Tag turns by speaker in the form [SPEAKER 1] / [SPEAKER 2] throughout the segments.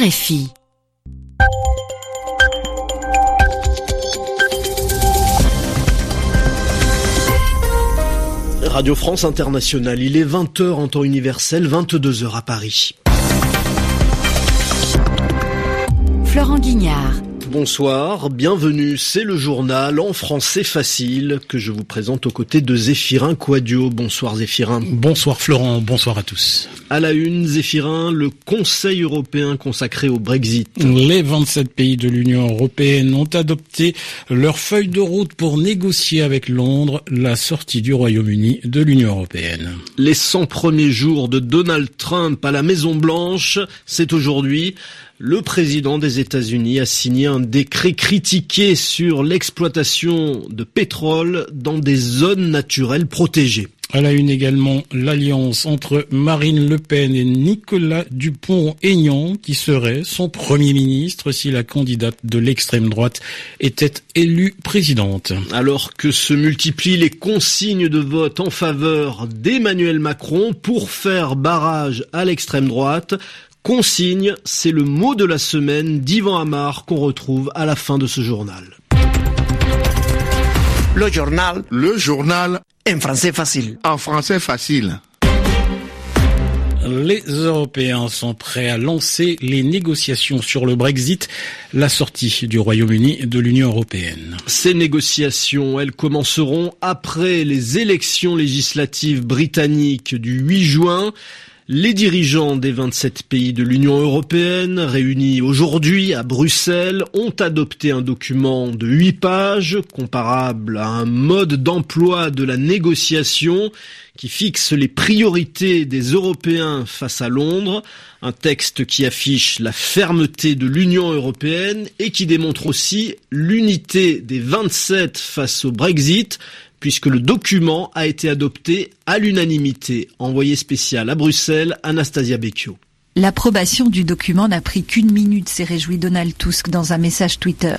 [SPEAKER 1] RFI.
[SPEAKER 2] Radio France Internationale, il est 20h en temps universel, 22h à Paris.
[SPEAKER 1] Florent Guignard.
[SPEAKER 2] Bonsoir, bienvenue, c'est le journal en français facile que je vous présente aux côtés de Zéphirin Quadio. Bonsoir Zéphirin.
[SPEAKER 3] Bonsoir Florent, bonsoir à tous.
[SPEAKER 2] À la une, Zéphirin, le Conseil européen consacré au Brexit.
[SPEAKER 3] Les 27 pays de l'Union européenne ont adopté leur feuille de route pour négocier avec Londres la sortie du Royaume-Uni de l'Union européenne.
[SPEAKER 2] Les 100 premiers jours de Donald Trump à la Maison Blanche, c'est aujourd'hui. Le président des États-Unis a signé un décret critiqué sur l'exploitation de pétrole dans des zones naturelles protégées.
[SPEAKER 3] À la une également l'alliance entre Marine Le Pen et Nicolas Dupont-Aignan qui serait son premier ministre si la candidate de l'extrême droite était élue présidente.
[SPEAKER 2] Alors que se multiplient les consignes de vote en faveur d'Emmanuel Macron pour faire barrage à l'extrême droite, Consigne, c'est le mot de la semaine d'Ivan Amar qu'on retrouve à la fin de ce journal.
[SPEAKER 4] Le journal.
[SPEAKER 5] Le journal.
[SPEAKER 4] En français facile.
[SPEAKER 5] En français facile.
[SPEAKER 3] Les Européens sont prêts à lancer les négociations sur le Brexit, la sortie du Royaume-Uni de l'Union européenne.
[SPEAKER 2] Ces négociations, elles commenceront après les élections législatives britanniques du 8 juin. Les dirigeants des 27 pays de l'Union européenne, réunis aujourd'hui à Bruxelles, ont adopté un document de 8 pages, comparable à un mode d'emploi de la négociation, qui fixe les priorités des Européens face à Londres, un texte qui affiche la fermeté de l'Union européenne et qui démontre aussi l'unité des 27 face au Brexit, puisque le document a été adopté à l'unanimité. Envoyé spécial à Bruxelles, Anastasia Becchio.
[SPEAKER 6] L'approbation du document n'a pris qu'une minute, s'est réjoui Donald Tusk dans un message Twitter.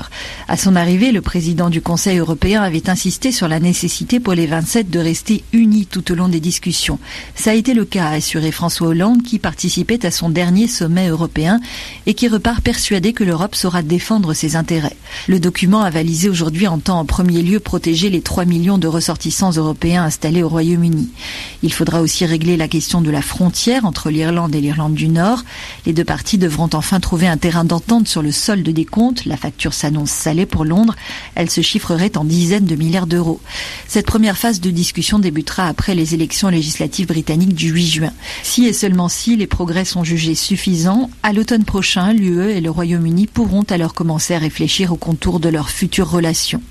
[SPEAKER 6] À son arrivée, le président du Conseil européen avait insisté sur la nécessité pour les 27 de rester unis tout au long des discussions. Ça a été le cas, a assuré François Hollande, qui participait à son dernier sommet européen et qui repart persuadé que l'Europe saura défendre ses intérêts. Le document avalisé aujourd'hui entend en premier lieu protéger les 3 millions de ressortissants européens installés au Royaume-Uni. Il faudra aussi régler la question de la frontière entre l'Irlande et l'Irlande du Nord les deux parties devront enfin trouver un terrain d'entente sur le solde des comptes. La facture s'annonce salée pour Londres. Elle se chiffrerait en dizaines de milliards d'euros. Cette première phase de discussion débutera après les élections législatives britanniques du 8 juin. Si et seulement si les progrès sont jugés suffisants, à l'automne prochain, l'UE et le Royaume-Uni pourront alors commencer à réfléchir au contour de leurs futures relations.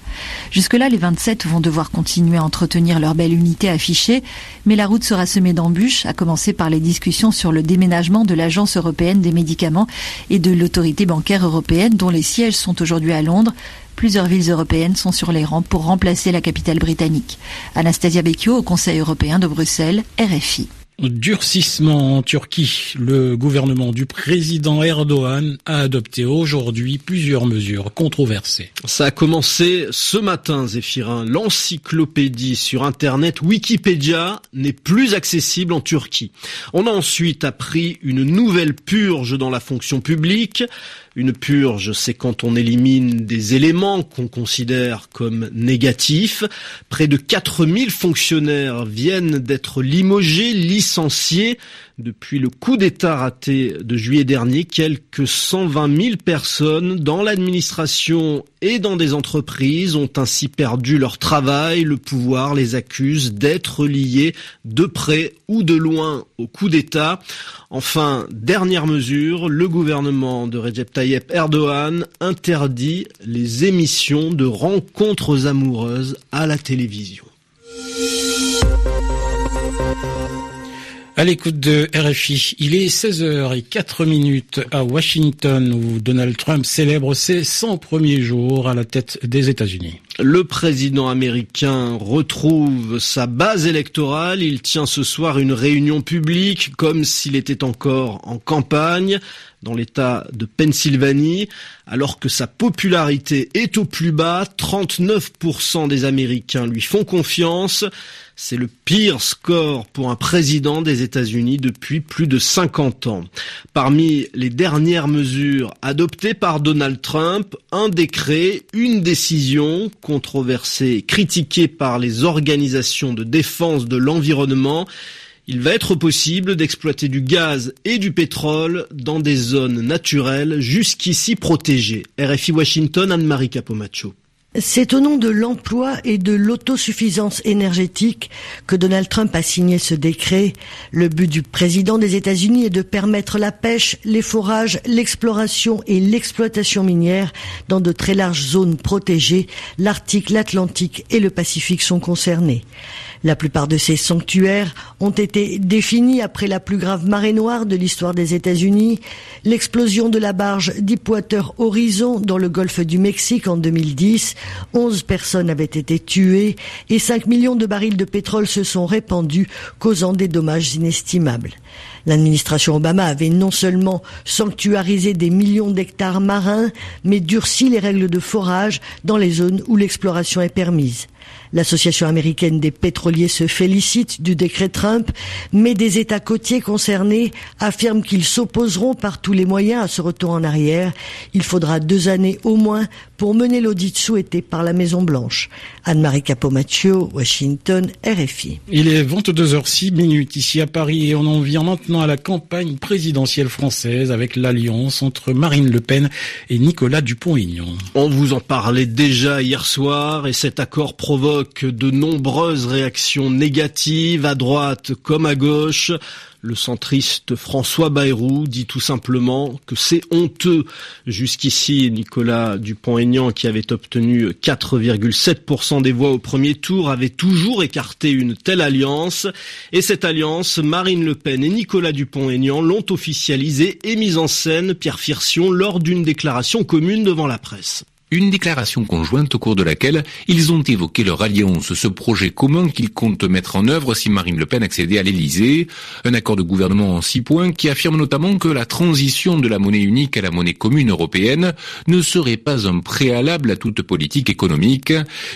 [SPEAKER 6] Jusque-là, les 27 vont devoir continuer à entretenir leur belle unité affichée, mais la route sera semée d'embûches, à commencer par les discussions sur le déménagement de l'Agence européenne des médicaments et de l'autorité bancaire européenne, dont les sièges sont aujourd'hui à Londres. Plusieurs villes européennes sont sur les rangs pour remplacer la capitale britannique. Anastasia Becchio au Conseil européen de Bruxelles, RFI.
[SPEAKER 3] Durcissement en Turquie. Le gouvernement du président Erdogan a adopté aujourd'hui plusieurs mesures controversées.
[SPEAKER 2] Ça a commencé ce matin, Zéphirin. L'encyclopédie sur Internet Wikipédia n'est plus accessible en Turquie. On a ensuite appris une nouvelle purge dans la fonction publique. Une purge, c'est quand on élimine des éléments qu'on considère comme négatifs. Près de 4000 fonctionnaires viennent d'être limogés, licenciés depuis le coup d'État raté de juillet dernier, quelques 120 000 personnes dans l'administration et dans des entreprises ont ainsi perdu leur travail. Le pouvoir les accuse d'être liés de près ou de loin au coup d'État. Enfin, dernière mesure, le gouvernement de Recep Tayyip Erdogan interdit les émissions de rencontres amoureuses à la télévision.
[SPEAKER 3] À l'écoute de RFI, il est 16h04 minutes à Washington où Donald Trump célèbre ses 100 premiers jours à la tête des États-Unis.
[SPEAKER 2] Le président américain retrouve sa base électorale. Il tient ce soir une réunion publique comme s'il était encore en campagne dans l'État de Pennsylvanie, alors que sa popularité est au plus bas, 39% des Américains lui font confiance. C'est le pire score pour un président des États-Unis depuis plus de 50 ans. Parmi les dernières mesures adoptées par Donald Trump, un décret, une décision controversée, critiquée par les organisations de défense de l'environnement, il va être possible d'exploiter du gaz et du pétrole dans des zones naturelles jusqu'ici protégées. RFI Washington, Anne-Marie Capomacho.
[SPEAKER 7] C'est au nom de l'emploi et de l'autosuffisance énergétique que Donald Trump a signé ce décret. Le but du président des États-Unis est de permettre la pêche, les forages, l'exploration et l'exploitation minière dans de très larges zones protégées. L'Arctique, l'Atlantique et le Pacifique sont concernés. La plupart de ces sanctuaires ont été définis après la plus grave marée noire de l'histoire des États-Unis, l'explosion de la barge Deepwater Horizon dans le golfe du Mexique en 2010. 11 personnes avaient été tuées et 5 millions de barils de pétrole se sont répandus, causant des dommages inestimables. L'administration Obama avait non seulement sanctuarisé des millions d'hectares marins, mais durci les règles de forage dans les zones où l'exploration est permise. L'association américaine des pétroliers se félicite du décret Trump, mais des États côtiers concernés affirment qu'ils s'opposeront par tous les moyens à ce retour en arrière. Il faudra deux années au moins pour mener l'audit souhaité par la Maison Blanche. Anne-Marie Capomaccio, Washington, RFI.
[SPEAKER 3] Il est 22h06 minutes ici à Paris et on en vient maintenant à la campagne présidentielle française avec l'alliance entre Marine Le Pen et Nicolas Dupont-Aignan.
[SPEAKER 2] On vous en parlait déjà hier soir et cet accord provoque de nombreuses réactions négatives à droite comme à gauche. Le centriste François Bayrou dit tout simplement que c'est honteux. Jusqu'ici, Nicolas Dupont-Aignan, qui avait obtenu 4,7% des voix au premier tour, avait toujours écarté une telle alliance. Et cette alliance, Marine Le Pen et Nicolas Dupont-Aignan l'ont officialisée et mise en scène, Pierre Firsion, lors d'une déclaration commune devant la presse.
[SPEAKER 8] Une déclaration conjointe au cours de laquelle ils ont évoqué leur alliance, ce projet commun qu'ils comptent mettre en œuvre si Marine Le Pen accédait à l'Elysée. Un accord de gouvernement en six points qui affirme notamment que la transition de la monnaie unique à la monnaie commune européenne ne serait pas un préalable à toute politique économique.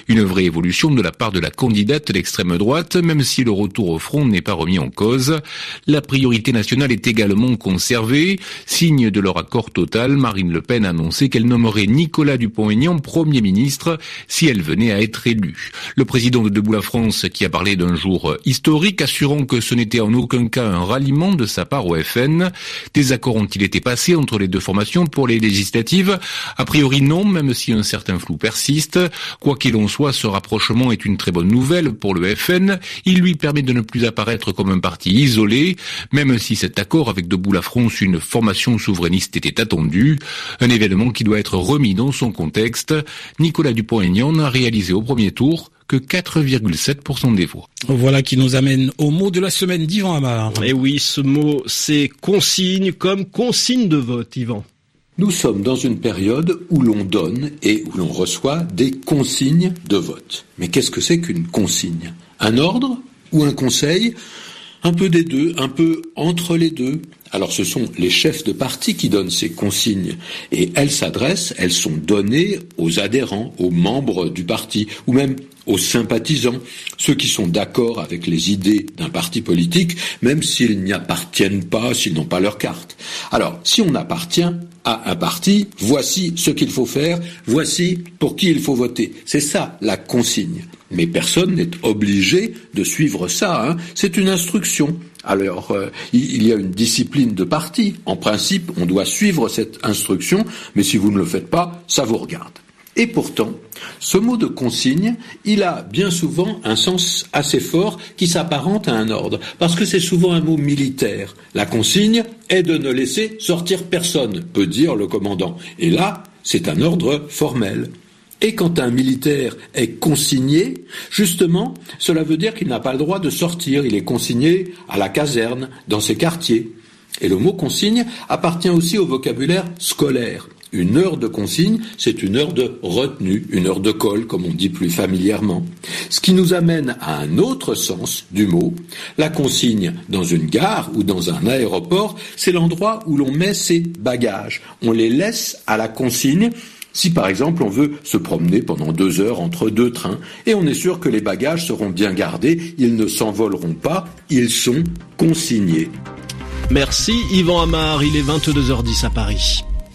[SPEAKER 8] Une vraie évolution de la part de la candidate d'extrême droite, même si le retour au front n'est pas remis en cause. La priorité nationale est également conservée. Signe de leur accord total, Marine Le Pen a annoncé qu'elle nommerait Nicolas Dupont Premier ministre si elle venait à être élue. Le président de Debout la France qui a parlé d'un jour historique, assurant que ce n'était en aucun cas un ralliement de sa part au FN. Des accords ont-ils été passés entre les deux formations pour les législatives? A priori non, même si un certain flou persiste. Quoi qu'il en soit, ce rapprochement est une très bonne nouvelle pour le FN. Il lui permet de ne plus apparaître comme un parti isolé, même si cet accord avec Debout la France, une formation souverainiste, était attendu. Un événement qui doit être remis dans son contexte texte, Nicolas Dupont-Aignan n'a réalisé au premier tour que 4,7% des voix.
[SPEAKER 3] Voilà qui nous amène au mot de la semaine d'Ivan Amar.
[SPEAKER 2] Et oui, ce mot, c'est consigne comme consigne de vote, Yvan.
[SPEAKER 9] Nous sommes dans une période où l'on donne et où l'on reçoit des consignes de vote. Mais qu'est-ce que c'est qu'une consigne? Un ordre ou un conseil? Un peu des deux, un peu entre les deux. Alors ce sont les chefs de parti qui donnent ces consignes et elles s'adressent, elles sont données aux adhérents, aux membres du parti ou même aux sympathisants, ceux qui sont d'accord avec les idées d'un parti politique, même s'ils n'y appartiennent pas, s'ils n'ont pas leur carte. Alors, si on appartient à un parti, voici ce qu'il faut faire, voici pour qui il faut voter. C'est ça la consigne. Mais personne n'est obligé de suivre ça. Hein. C'est une instruction. Alors, euh, il y a une discipline de parti. En principe, on doit suivre cette instruction, mais si vous ne le faites pas, ça vous regarde. Et pourtant, ce mot de consigne, il a bien souvent un sens assez fort qui s'apparente à un ordre, parce que c'est souvent un mot militaire. La consigne est de ne laisser sortir personne, peut dire le commandant. Et là, c'est un ordre formel. Et quand un militaire est consigné, justement, cela veut dire qu'il n'a pas le droit de sortir, il est consigné à la caserne, dans ses quartiers. Et le mot consigne appartient aussi au vocabulaire scolaire. Une heure de consigne, c'est une heure de retenue, une heure de colle, comme on dit plus familièrement. Ce qui nous amène à un autre sens du mot. La consigne dans une gare ou dans un aéroport, c'est l'endroit où l'on met ses bagages. On les laisse à la consigne si par exemple on veut se promener pendant deux heures entre deux trains et on est sûr que les bagages seront bien gardés, ils ne s'envoleront pas, ils sont consignés.
[SPEAKER 2] Merci Yvan Amar, il est 22h10 à Paris.